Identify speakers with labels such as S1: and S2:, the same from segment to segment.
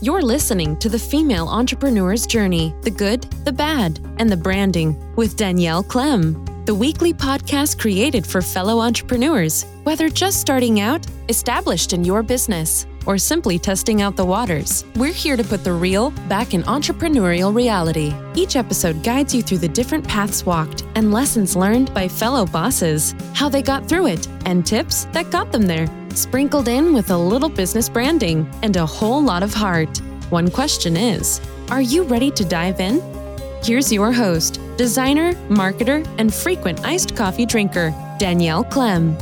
S1: You're listening to the Female Entrepreneur's Journey the good, the bad, and the branding with Danielle Klemm, the weekly podcast created for fellow entrepreneurs, whether just starting out, established in your business, or simply testing out the waters. We're here to put the real back in entrepreneurial reality. Each episode guides you through the different paths walked and lessons learned by fellow bosses, how they got through it, and tips that got them there, sprinkled in with a little business branding and a whole lot of heart. One question is Are you ready to dive in? Here's your host, designer, marketer, and frequent iced coffee drinker, Danielle Klemm.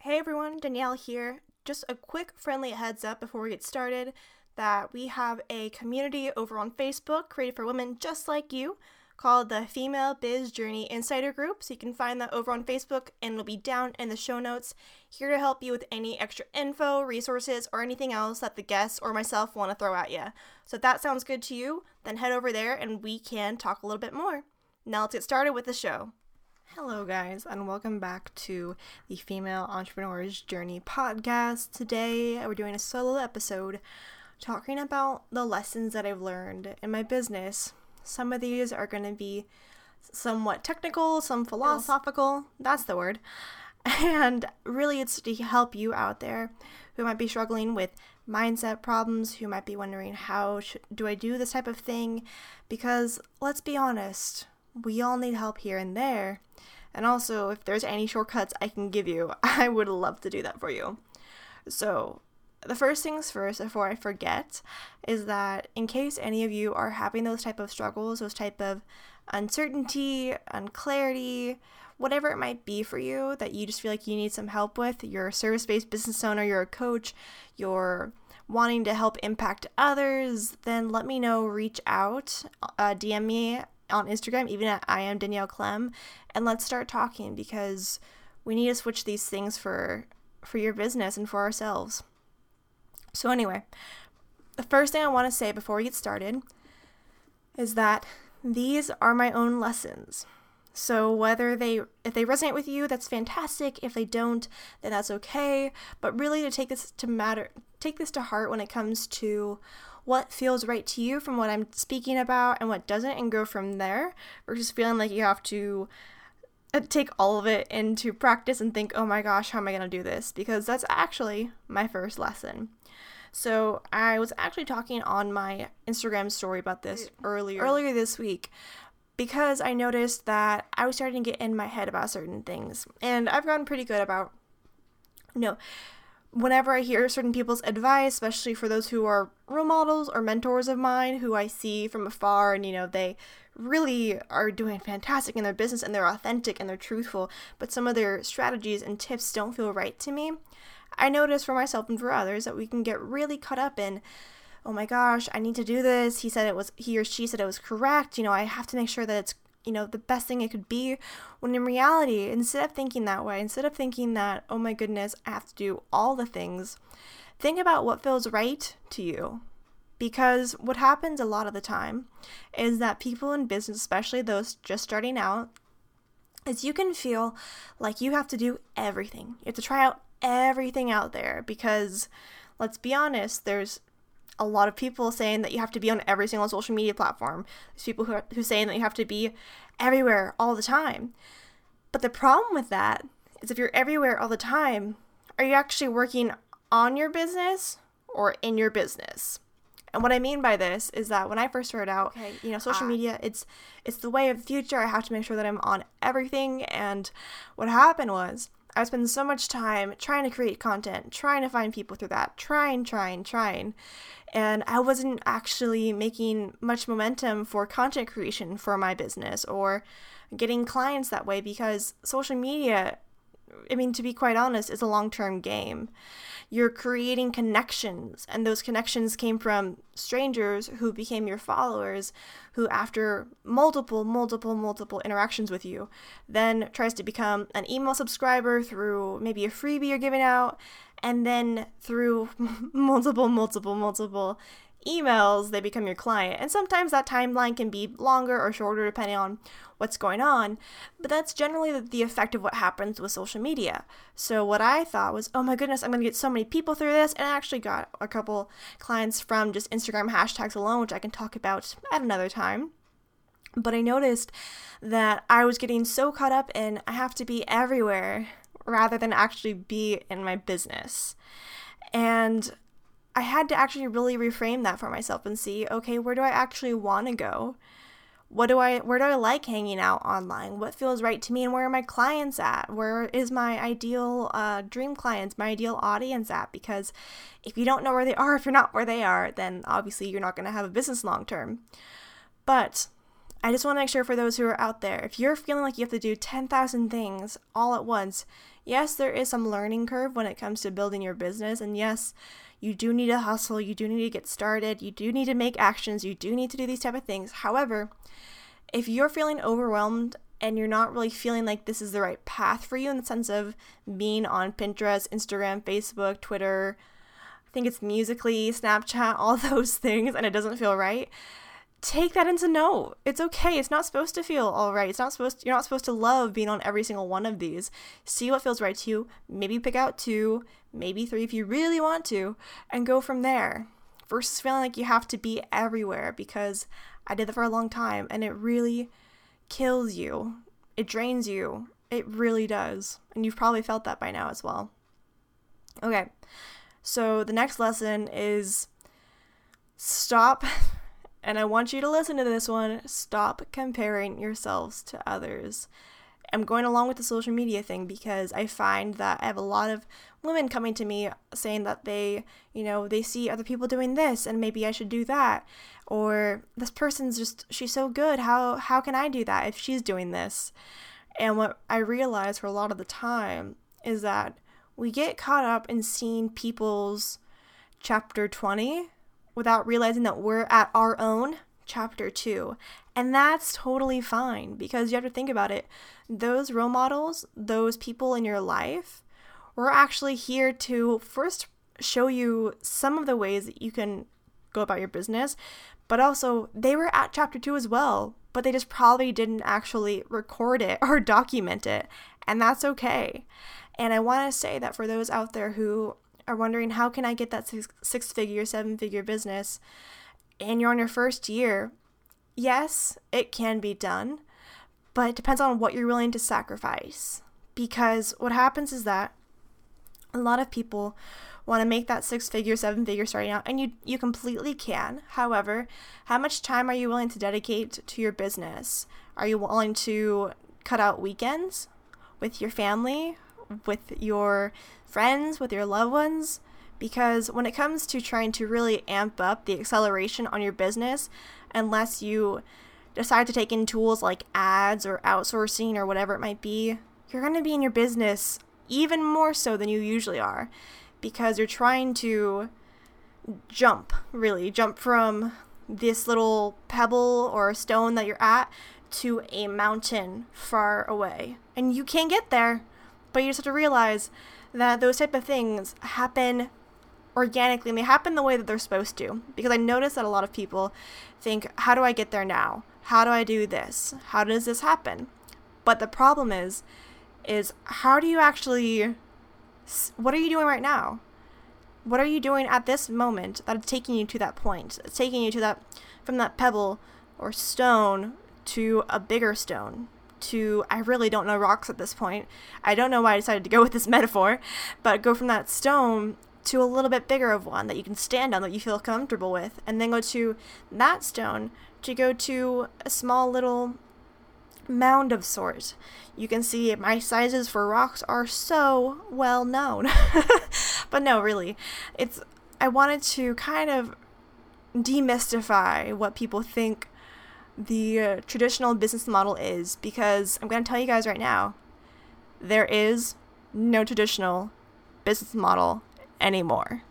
S2: Hey everyone, Danielle here. Just a quick friendly heads up before we get started that we have a community over on Facebook created for women just like you called the Female Biz Journey Insider Group. So you can find that over on Facebook and it'll be down in the show notes. Here to help you with any extra info, resources, or anything else that the guests or myself want to throw at you. So if that sounds good to you, then head over there and we can talk a little bit more. Now let's get started with the show. Hello, guys, and welcome back to the Female Entrepreneur's Journey podcast. Today, we're doing a solo episode talking about the lessons that I've learned in my business. Some of these are going to be somewhat technical, some philosophical, that's the word. And really, it's to help you out there who might be struggling with mindset problems, who might be wondering, how should, do I do this type of thing? Because let's be honest, we all need help here and there. And also, if there's any shortcuts I can give you, I would love to do that for you. So, the first things first before I forget is that in case any of you are having those type of struggles, those type of uncertainty, unclarity, whatever it might be for you that you just feel like you need some help with, you're a service-based business owner, you're a coach, you're wanting to help impact others, then let me know, reach out, uh, DM me on Instagram, even at I am Danielle Klemm, and let's start talking because we need to switch these things for for your business and for ourselves. So anyway, the first thing I want to say before we get started is that these are my own lessons. So whether they if they resonate with you, that's fantastic. If they don't, then that's okay. But really to take this to matter take this to heart when it comes to what feels right to you from what I'm speaking about and what doesn't, and go from there versus feeling like you have to uh, take all of it into practice and think, oh my gosh, how am I going to do this? Because that's actually my first lesson. So I was actually talking on my Instagram story about this earlier earlier this week because I noticed that I was starting to get in my head about certain things. And I've gotten pretty good about you know whenever I hear certain people's advice, especially for those who are role models or mentors of mine who I see from afar and you know they really are doing fantastic in their business and they're authentic and they're truthful, but some of their strategies and tips don't feel right to me. I notice for myself and for others that we can get really caught up in oh my gosh, I need to do this. He said it was he or she said it was correct. You know, I have to make sure that it's you know, the best thing it could be. When in reality, instead of thinking that way, instead of thinking that, oh my goodness, I have to do all the things, think about what feels right to you. Because what happens a lot of the time is that people in business, especially those just starting out, is you can feel like you have to do everything. You have to try out everything out there because let's be honest, there's a lot of people saying that you have to be on every single social media platform. There's people who are who saying that you have to be everywhere all the time. But the problem with that is if you're everywhere all the time, are you actually working on your business or in your business? And what I mean by this is that when I first started out, okay, you know, social uh, media, it's it's the way of the future. I have to make sure that I'm on everything. And what happened was I spend so much time trying to create content, trying to find people through that, trying, trying, trying. And I wasn't actually making much momentum for content creation for my business or getting clients that way because social media I mean, to be quite honest, it's a long term game. You're creating connections, and those connections came from strangers who became your followers, who, after multiple, multiple, multiple interactions with you, then tries to become an email subscriber through maybe a freebie you're giving out, and then through multiple, multiple, multiple emails, they become your client. And sometimes that timeline can be longer or shorter depending on what's going on. But that's generally the, effect of what happens with social media. So what I thought was, oh my goodness, I'm going to get so many people through this. And I actually got a couple clients from just Instagram hashtags alone, which I can talk about at another time. But I noticed that I was getting so caught up in I have to be everywhere rather than actually be in my business. And I had to actually really reframe that for myself and see, okay, where do I actually want to go? What do I where do I like hanging out online? What feels right to me and where are my clients at? Where is my ideal uh, dream clients, my ideal audience at? Because if you don't know where they are, if you're not where they are, then obviously you're not going to have a business long term. But I just want to make sure for those who are out there, if you're feeling like you have to do 10,000 things all at once, yes, there is some learning curve when it comes to building your business. And yes, you do need to hustle, you do need to get started, you do need to make actions, you do need to do these type of things. However, if you're feeling overwhelmed and you're not really feeling like this is the right path for you in the sense of being on Pinterest, Instagram, Facebook, Twitter, I think it's Musical.ly, Snapchat, all those things, and it doesn't feel right, take that into note. It's okay. It's not supposed to feel all right. It's not supposed to, you're not supposed to love being on every single one of these. See what feels right to you. Maybe pick out two, maybe three if you really want to, and go from there. Versus feeling like you have to be everywhere because I did that for a long time and it really kills you. It drains you. It really does. And you've probably felt that by now as well. Okay. So the next lesson is stop and I want you to listen to this one. Stop comparing yourselves to others. I'm going along with the social media thing because I find that I have a lot of women coming to me saying that they, you know, they see other people doing this and maybe I should do that or this person's just she's so good. How how can I do that if she's doing this? And what I realize for a lot of the time is that we get caught up in seeing people's chapter 20 without realizing that we're at our own chapter two. And that's totally fine because you have to think about it. Those role models, those people in your life, we're actually here to first show you some of the ways that you can go about your business, but also they were at chapter two as well, but they just probably didn't actually record it or document it. And that's okay. And I want to say that for those out there who are wondering how can I get that six, six figure, seven figure business, and you're on your first year, yes, it can be done, but it depends on what you're willing to sacrifice. Because what happens is that a lot of people want to make that six figure, seven figure starting out, and you you completely can. However, how much time are you willing to dedicate to your business? Are you willing to cut out weekends with your family, with your friends, with your loved ones. Because when it comes to trying to really amp up the acceleration on your business, unless you decide to take in tools like ads or outsourcing or whatever it might be, you're going to be in your business even more so than you usually are because you're trying to jump, really, jump from this little pebble or stone that you're at to a mountain far away. And you can't get there, but you just have to realize that those type of things happen organically and they happen the way that they're supposed to. Because I notice that a lot of people think, how do I get there now? How do I do this? How does this happen? But the problem is, is how do you actually, what are you doing right now? What are you doing at this moment that is taking you to that point? It's taking you to that, from that pebble or stone to a bigger stone to I really don't know rocks at this point. I don't know why I decided to go with this metaphor, but go from that stone to a little bit bigger of one that you can stand on that you feel comfortable with, and then go to that stone to go to a small little mound of sorts. You can see my sizes for rocks are so well known. but no, really. It's I wanted to kind of demystify what people think the traditional business model is because I'm going to tell you guys right now there is no traditional business model anymore.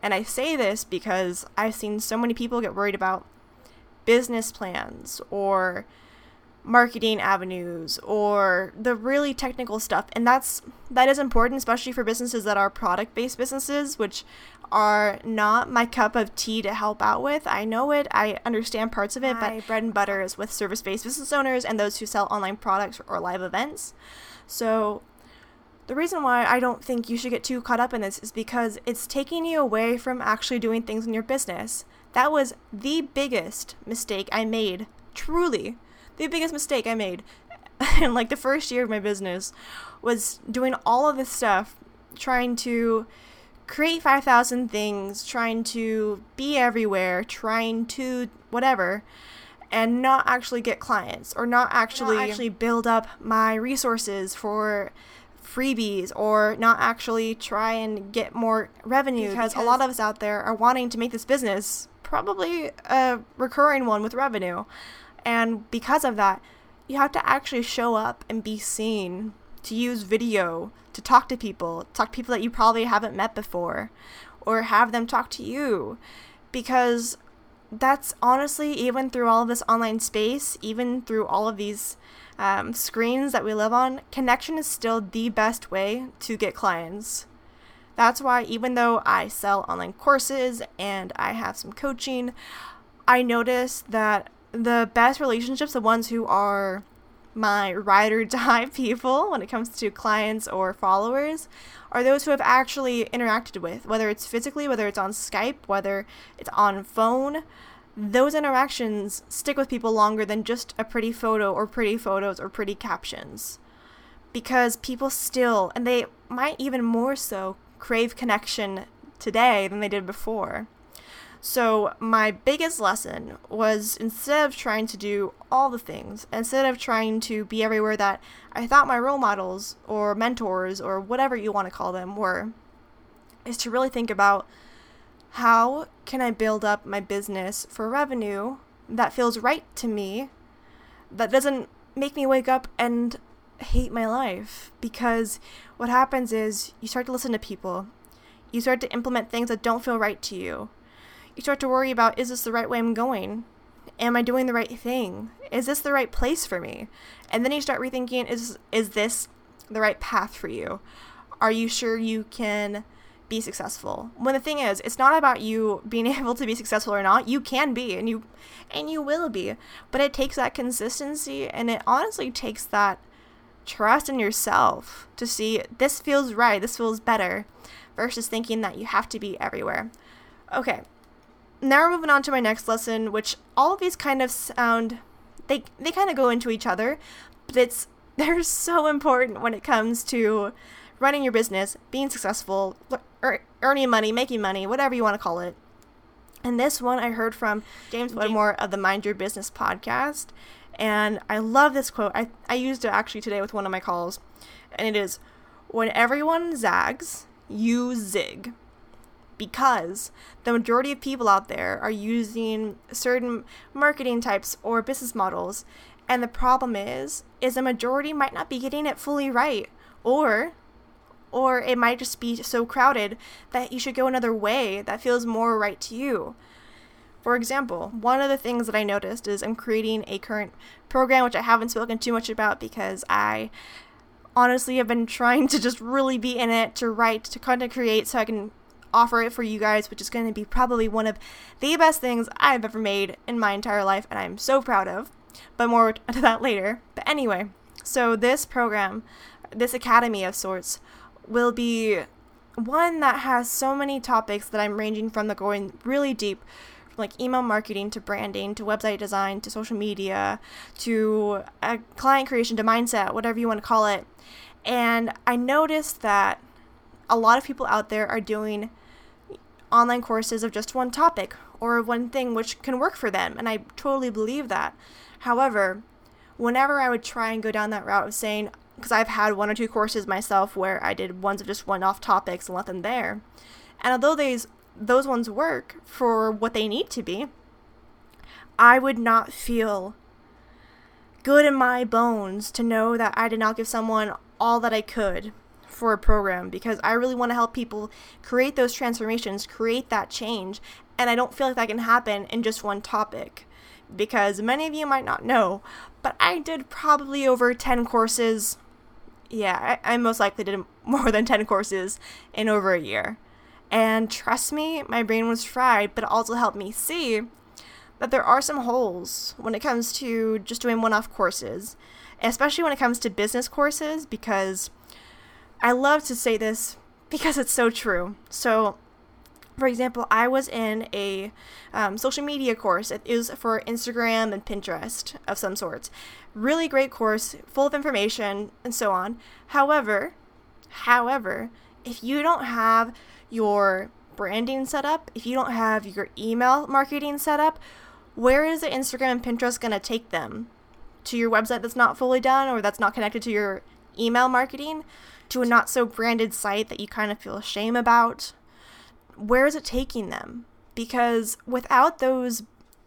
S2: And I say this because I've seen so many people get worried about business plans or marketing avenues or the really technical stuff. And that's that is important especially for businesses that are product based businesses which are not my cup of tea to help out with. I know it. I understand parts of it my but bread and butter is with service based business owners and those who sell online products or live events. So the reason why I don't think you should get too caught up in this is because it's taking you away from actually doing things in your business. That was the biggest mistake I made, truly, the biggest mistake I made in like the first year of my business was doing all of this stuff, trying to create 5,000 things, trying to be everywhere, trying to whatever, and not actually get clients or not actually not actually build up my resources for freebies or not actually try and get more revenue because, because a lot of us out there are wanting to make this business probably a recurring one with revenue. And because of that, you have to actually show up and be seen, to use video, to talk to people, talk to people that you probably haven't met before, or have them talk to you. Because that's honestly, even through all of this online space, even through all of these um, screens that we live on, connection is still the best way to get clients. That's why, even though I sell online courses and I have some coaching, I notice that the best relationships, the ones who are my ride or die people when it comes to clients or followers, are those who have actually interacted with, whether it's physically, whether it's on Skype, whether it's on phone. Those interactions stick with people longer than just a pretty photo or pretty photos or pretty captions. Because people still, and they might even more so, crave connection today than they did before. So, my biggest lesson was instead of trying to do all the things, instead of trying to be everywhere that I thought my role models or mentors or whatever you want to call them were, is to really think about how can I build up my business for revenue that feels right to me, that doesn't make me wake up and hate my life. Because what happens is you start to listen to people, you start to implement things that don't feel right to you you start to worry about is this the right way I'm going? Am I doing the right thing? Is this the right place for me? And then you start rethinking is is this the right path for you? Are you sure you can be successful? When the thing is, it's not about you being able to be successful or not. You can be and you and you will be. But it takes that consistency and it honestly takes that trust in yourself to see this feels right, this feels better versus thinking that you have to be everywhere. Okay, now we're moving on to my next lesson, which all of these kind of sound they they kind of go into each other, but it's they're so important when it comes to running your business, being successful, er, earning money, making money, whatever you want to call it. And this one I heard from James Wedmore of the Mind Your Business podcast. And I love this quote. I, I used it actually today with one of my calls. And it is When everyone zags, you zig because the majority of people out there are using certain marketing types or business models and the problem is is the majority might not be getting it fully right or or it might just be so crowded that you should go another way that feels more right to you. For example, one of the things that I noticed is I'm creating a current program which I haven't spoken too much about because I honestly have been trying to just really be in it to write, to content create so I can offer it for you guys, which is going to be probably one of the best things I've ever made in my entire life, and I'm so proud of. But more to that later. But anyway, so this program, this academy of sorts, will be one that has so many topics that I'm ranging from the going really deep like email marketing to branding to website design to social media to client creation to mindset, whatever you want to call it. And I noticed that a lot of people out there are doing online courses of just one topic or one thing which can work for them. And I totally believe that. However, whenever I would try and go down that route of saying, because I've had one or two courses myself where I did ones of just one off topics and left them there. And although these those ones work for what they need to be, I would not feel good in my bones to know that I did not give someone all that I could for a program because I really want to help people create those transformations, create that change, and I don't feel like that can happen in just one topic because many of you might not know, but I did probably over 10 courses. Yeah, I, I most likely did more than 10 courses in over a year. And trust me, my brain was fried, but it also helped me see that there are some holes when it comes to just doing one off courses, especially when it comes to business courses, because I love to say this because it's so true. So, for example, I was in a um, social media course. It is for Instagram and Pinterest of some sorts. Really great course, full of information and so on. However, however, if you don't have your branding set up, if you don't have your email marketing set up, where is the Instagram and Pinterest going to take them? To your website that's not fully done or that's not connected to your email marketing? To a not so branded site that you kind of feel shame about? Where is it taking them? Because without those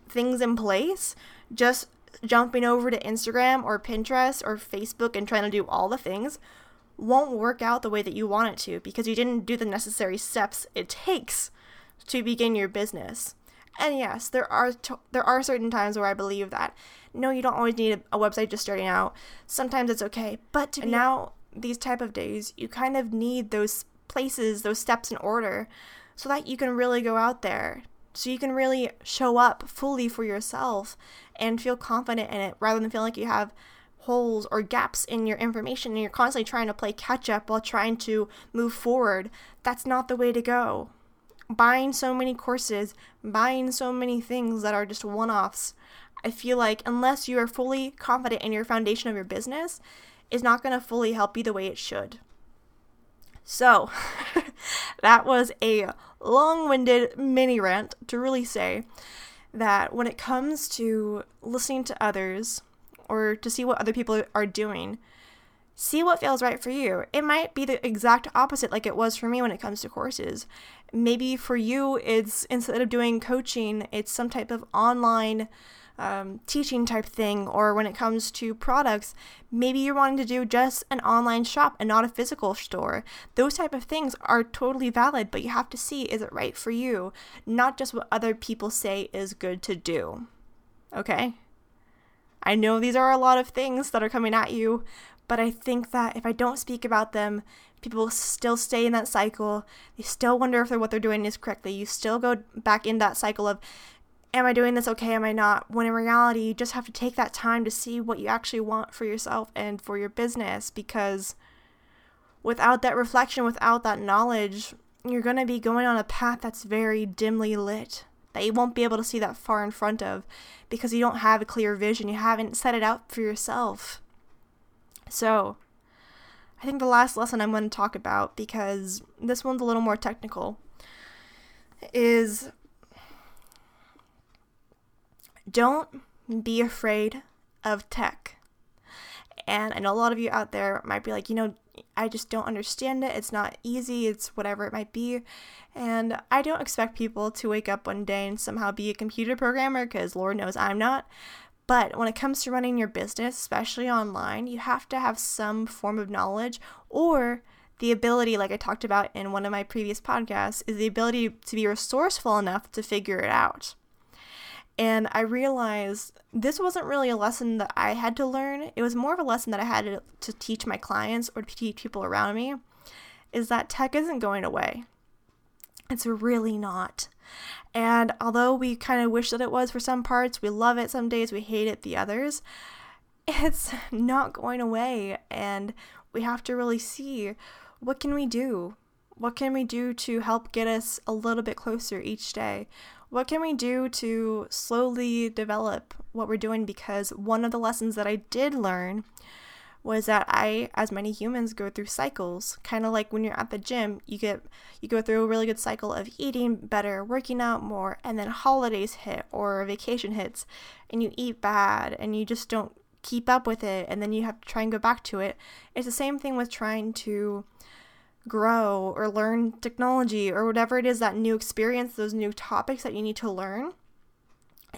S2: things in place, just jumping over to Instagram or Pinterest or Facebook and trying to do all the things won't work out the way that you want it to because you didn't do the necessary steps it takes to begin your business. And yes, there are t- there are certain times where I believe that no, you don't always need a, a website just starting out. Sometimes it's okay, but to now these type of days, you kind of need those places, those steps in order so that you can really go out there. So you can really show up fully for yourself and feel confident in it rather than feel like you have holes or gaps in your information and you're constantly trying to play catch up while trying to move forward. That's not the way to go. Buying so many courses, buying so many things that are just one offs, I feel like unless you are fully confident in your foundation of your business, is not going to fully help you the way it should. So, that was a long winded mini rant to really say that when it comes to listening to others, or to see what other people are doing. See what feels right for you. It might be the exact opposite, like it was for me when it comes to courses. Maybe for you, it's instead of doing coaching, it's some type of online um, teaching type thing, or when it comes to products, maybe you're wanting to do just an online shop and not a physical store. Those type of things are totally valid, but you have to see is it right for you, not just what other people say is good to do. Okay? I know these are a lot of things that are coming at you, but I think that if I don't speak about them, people still stay in that cycle. They still wonder if what they're doing is correctly. You still go back in that cycle of, am I doing this okay? Am I not? When in reality, you just have to take that time to see what you actually want for yourself and for your business because without that reflection, without that knowledge, you're going to be going on a path that's very dimly lit that you won't be able to see that far in front of because you don't have a clear vision. You haven't set it out for yourself. So, I think the last lesson I'm going to talk about, because this one's a little more technical, is don't be afraid of tech. And I know a lot of you out there might be like, you know, I just don't understand it. It's not easy. It's whatever it might be. And I don't expect people to wake up one day and somehow be a computer programmer because Lord knows I'm not. But when it comes to running your business, especially online, you have to have some form of knowledge or the ability, like I talked about in one of my previous podcasts, is the ability to be resourceful enough to figure it out. And I realized this wasn't really a lesson that I had to learn. It was more of a lesson that I had to, teach my clients or to teach people around me is that tech isn't going away. It's really not. And although we kind of wish that it was for some parts, we love it some days, we hate it the others, it's not going away. And we have to really see what can we do? What can we do to help get us a little bit closer each day? What can we do to slowly develop what we're doing? Because one of the lessons that I did learn was that I, as many humans, go through cycles. Kind of like when you're at the gym, you get you go through a really good cycle of eating better, working out more, and then holidays hit or vacation hits, and you eat bad, and you just don't keep up with it, and then you have to try and go back to it. It's the same thing with trying to grow or learn technology or whatever it is that new experience, those new topics that you need to learn,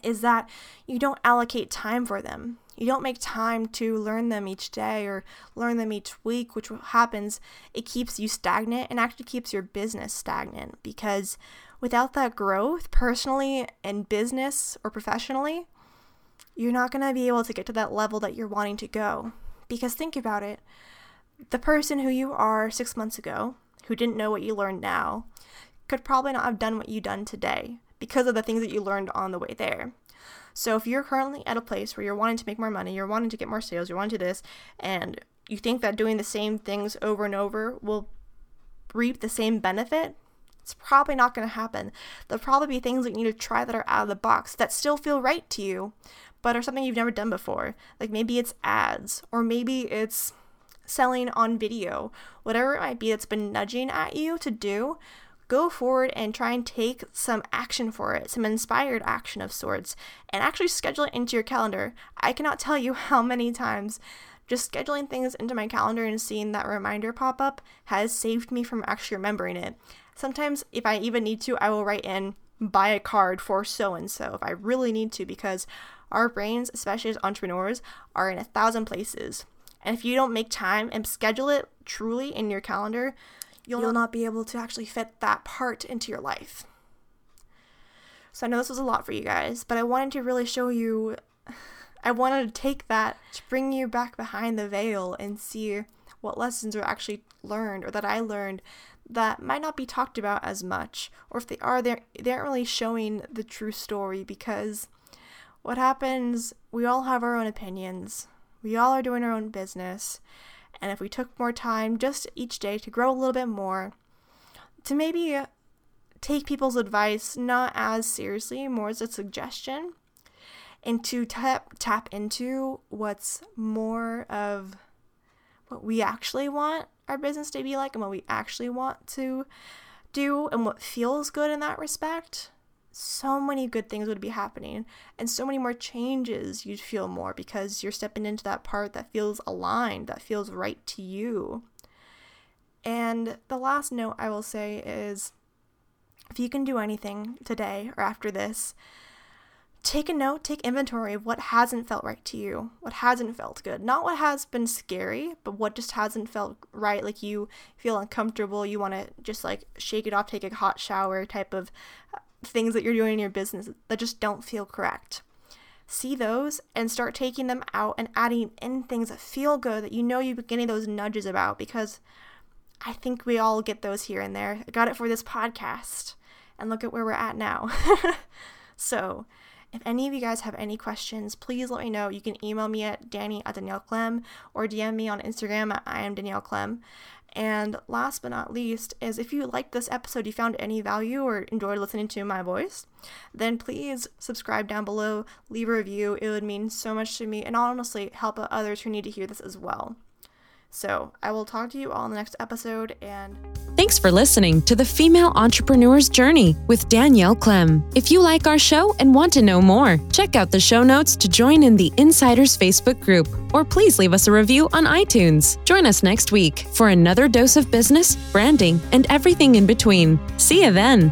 S2: is that you don't allocate time for them. You don't make time to learn them each day or learn them each week, which happens, it keeps you stagnant and actually keeps your business stagnant because without that growth, personally and business or professionally, you're not going to be able to get to that level that you're wanting to go. Because think about it the person who you are six months ago, who didn't know what you learned now, could probably not have done what you done today because of the things that you learned on the way there. So if you're currently at a place where you're wanting to make more money, you're wanting to get more sales, you're wanting to do this, and you think that doing the same things over and over will reap the same benefit, it's probably not going to happen. There'll probably be things that you need to try that are out of the box that still feel right to you, but are something you've never done before. Like maybe it's ads, or maybe it's selling on video, whatever it might be that's been nudging at you to do. Go forward and try and take some action for it, some inspired action of sorts, and actually schedule it into your calendar. I cannot tell you how many times just scheduling things into my calendar and seeing that reminder pop up has saved me from actually remembering it. Sometimes, if I even need to, I will write in buy a card for so and so if I really need to because our brains, especially as entrepreneurs, are in a thousand places. And if you don't make time and schedule it truly in your calendar, you'll, you'll not be able to actually fit that part into your life. So I know this was a lot for you guys, but I wanted to really show you I wanted to take that to bring you back behind the veil and see what lessons were actually learned or that I learned that might not be talked about as much or if they are they they aren't really showing the true story because what happens, we all have our own opinions. We all are doing our own business. And if we took more time just each day to grow a little bit more, to maybe take people's advice not as seriously, more as a suggestion, and to tap tap into what's more of what we actually want our business to be like and what we actually want to do and what feels good in that respect so many good things would be happening and so many more changes you'd feel more because you're stepping into that part that feels aligned, that feels right to you. And the last note I will say is if you can do anything today or after this, take a note, take inventory of what hasn't felt right to you, what hasn't felt good. Not what has been scary, but what just hasn't felt right. Like you feel uncomfortable, you want to just like shake it off, take a hot shower type of uh, things that you're doing in your business that just don't feel correct. See those and start taking them out and adding in things that feel good that you know you're getting those nudges about because I think we all get those here and there. I got it for this podcast. And look at where we're at now. so, if any of you guys have any questions, please let me know. You can email me at danny at Danielle Klemm or DM me on Instagram at I am Danielle Klemm. And last but not least is if you liked this episode, you found any value or enjoyed listening to my voice, then please subscribe down below, leave a review. It would mean so much to me and honestly help others who need to hear this as well. So I will talk to you all in the next episode and.
S1: Thanks for listening to the Female Entrepreneur's Journey with Danielle Klemm. If you like our show and want to know more, check out the show notes to join in the Insiders Facebook group, or please leave us a review on iTunes. Join us next week for another dose of business, branding, and everything in between. See you then.